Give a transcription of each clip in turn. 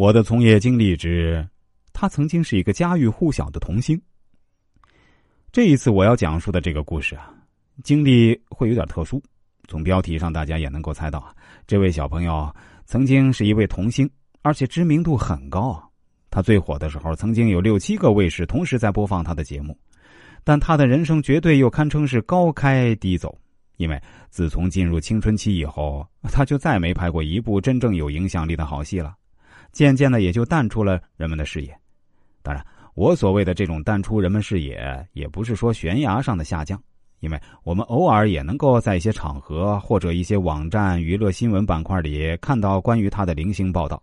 我的从业经历之，他曾经是一个家喻户晓的童星。这一次我要讲述的这个故事啊，经历会有点特殊。从标题上大家也能够猜到，这位小朋友曾经是一位童星，而且知名度很高。他最火的时候，曾经有六七个卫视同时在播放他的节目。但他的人生绝对又堪称是高开低走，因为自从进入青春期以后，他就再没拍过一部真正有影响力的好戏了。渐渐的，也就淡出了人们的视野。当然，我所谓的这种淡出人们视野，也不是说悬崖上的下降，因为我们偶尔也能够在一些场合或者一些网站娱乐新闻板块里看到关于他的零星报道。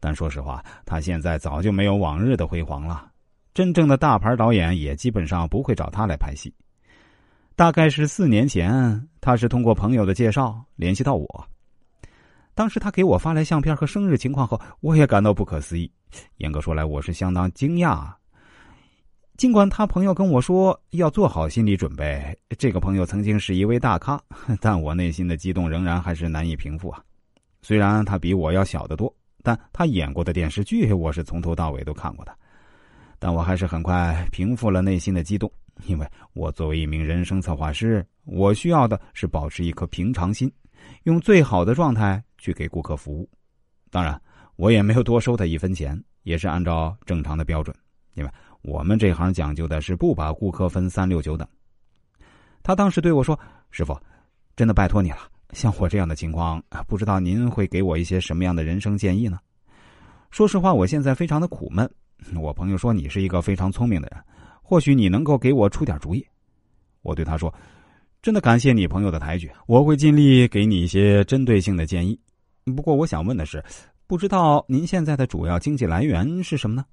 但说实话，他现在早就没有往日的辉煌了。真正的大牌导演也基本上不会找他来拍戏。大概是四年前，他是通过朋友的介绍联系到我。当时他给我发来相片和生日情况后，我也感到不可思议。严格说来，我是相当惊讶。尽管他朋友跟我说要做好心理准备，这个朋友曾经是一位大咖，但我内心的激动仍然还是难以平复啊。虽然他比我要小得多，但他演过的电视剧我是从头到尾都看过的。但我还是很快平复了内心的激动，因为我作为一名人生策划师，我需要的是保持一颗平常心，用最好的状态。去给顾客服务，当然我也没有多收他一分钱，也是按照正常的标准，因为我们这行讲究的是不把顾客分三六九等。他当时对我说：“师傅，真的拜托你了，像我这样的情况，不知道您会给我一些什么样的人生建议呢？”说实话，我现在非常的苦闷。我朋友说你是一个非常聪明的人，或许你能够给我出点主意。我对他说：“真的感谢你朋友的抬举，我会尽力给你一些针对性的建议。”不过我想问的是，不知道您现在的主要经济来源是什么呢？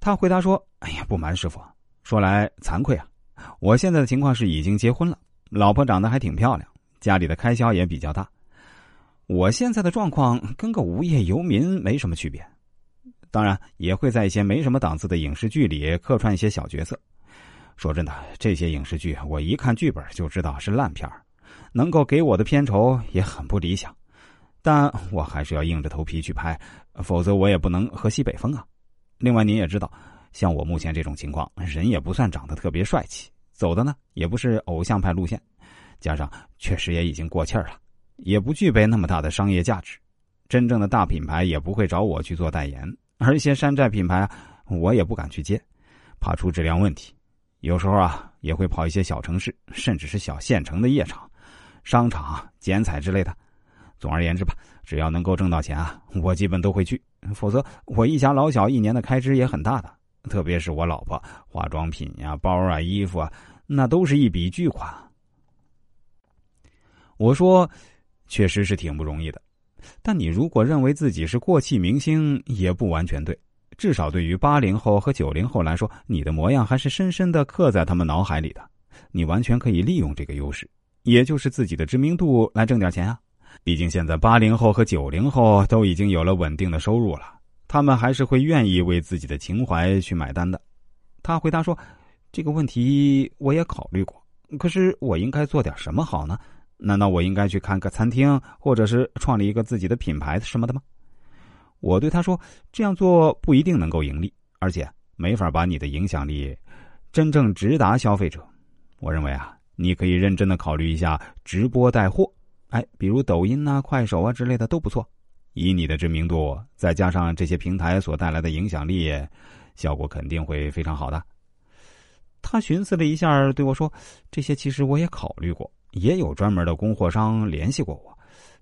他回答说：“哎呀，不瞒师傅，说来惭愧啊，我现在的情况是已经结婚了，老婆长得还挺漂亮，家里的开销也比较大。我现在的状况跟个无业游民没什么区别，当然也会在一些没什么档次的影视剧里客串一些小角色。说真的，这些影视剧我一看剧本就知道是烂片能够给我的片酬也很不理想。”但我还是要硬着头皮去拍，否则我也不能喝西北风啊。另外，您也知道，像我目前这种情况，人也不算长得特别帅气，走的呢也不是偶像派路线，加上确实也已经过气儿了，也不具备那么大的商业价值。真正的大品牌也不会找我去做代言，而一些山寨品牌，我也不敢去接，怕出质量问题。有时候啊，也会跑一些小城市，甚至是小县城的夜场、商场、剪彩之类的。总而言之吧，只要能够挣到钱啊，我基本都会去。否则，我一家老小一年的开支也很大的，特别是我老婆化妆品呀、包啊、衣服啊，那都是一笔巨款。我说，确实是挺不容易的。但你如果认为自己是过气明星，也不完全对。至少对于八零后和九零后来说，你的模样还是深深的刻在他们脑海里的。你完全可以利用这个优势，也就是自己的知名度来挣点钱啊。毕竟现在八零后和九零后都已经有了稳定的收入了，他们还是会愿意为自己的情怀去买单的。他回答说：“这个问题我也考虑过，可是我应该做点什么好呢？难道我应该去看个餐厅，或者是创立一个自己的品牌什么的吗？”我对他说：“这样做不一定能够盈利，而且没法把你的影响力真正直达消费者。我认为啊，你可以认真的考虑一下直播带货。”哎，比如抖音呐、快手啊之类的都不错。以你的知名度，再加上这些平台所带来的影响力，效果肯定会非常好的。他寻思了一下，对我说：“这些其实我也考虑过，也有专门的供货商联系过我，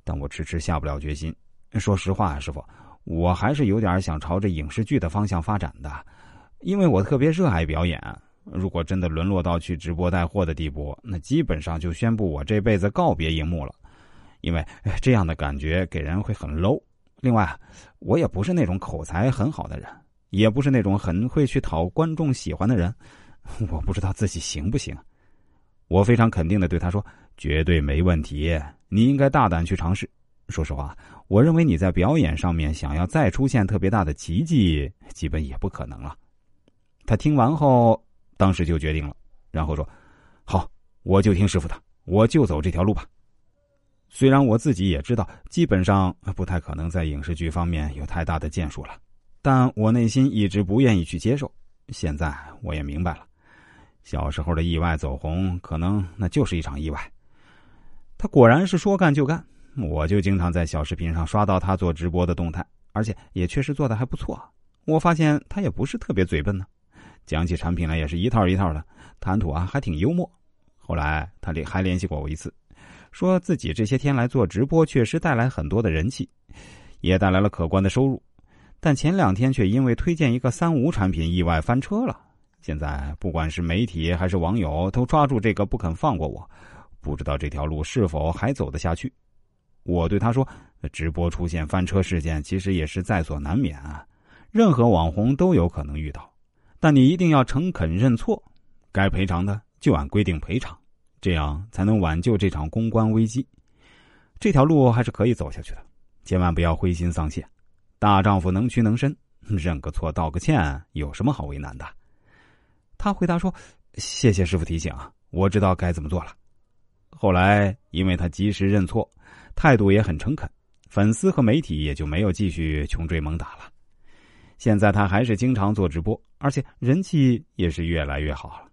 但我迟迟下不了决心。说实话，师傅，我还是有点想朝着影视剧的方向发展的，因为我特别热爱表演。”如果真的沦落到去直播带货的地步，那基本上就宣布我这辈子告别荧幕了。因为这样的感觉给人会很 low。另外，我也不是那种口才很好的人，也不是那种很会去讨观众喜欢的人。我不知道自己行不行。我非常肯定的对他说：“绝对没问题，你应该大胆去尝试。”说实话，我认为你在表演上面想要再出现特别大的奇迹，基本也不可能了。他听完后，当时就决定了，然后说：“好，我就听师傅的，我就走这条路吧。”虽然我自己也知道，基本上不太可能在影视剧方面有太大的建树了，但我内心一直不愿意去接受。现在我也明白了，小时候的意外走红，可能那就是一场意外。他果然是说干就干，我就经常在小视频上刷到他做直播的动态，而且也确实做的还不错。我发现他也不是特别嘴笨呢，讲起产品来也是一套一套的，谈吐啊还挺幽默。后来他联还联系过我一次。说自己这些天来做直播，确实带来很多的人气，也带来了可观的收入，但前两天却因为推荐一个三无产品意外翻车了。现在不管是媒体还是网友都抓住这个不肯放过我，不知道这条路是否还走得下去。我对他说：“直播出现翻车事件，其实也是在所难免啊，任何网红都有可能遇到，但你一定要诚恳认错，该赔偿的就按规定赔偿。”这样才能挽救这场公关危机，这条路还是可以走下去的，千万不要灰心丧气。大丈夫能屈能伸，认个错道个歉，有什么好为难的？他回答说：“谢谢师傅提醒，我知道该怎么做了。”后来因为他及时认错，态度也很诚恳，粉丝和媒体也就没有继续穷追猛打了。现在他还是经常做直播，而且人气也是越来越好了。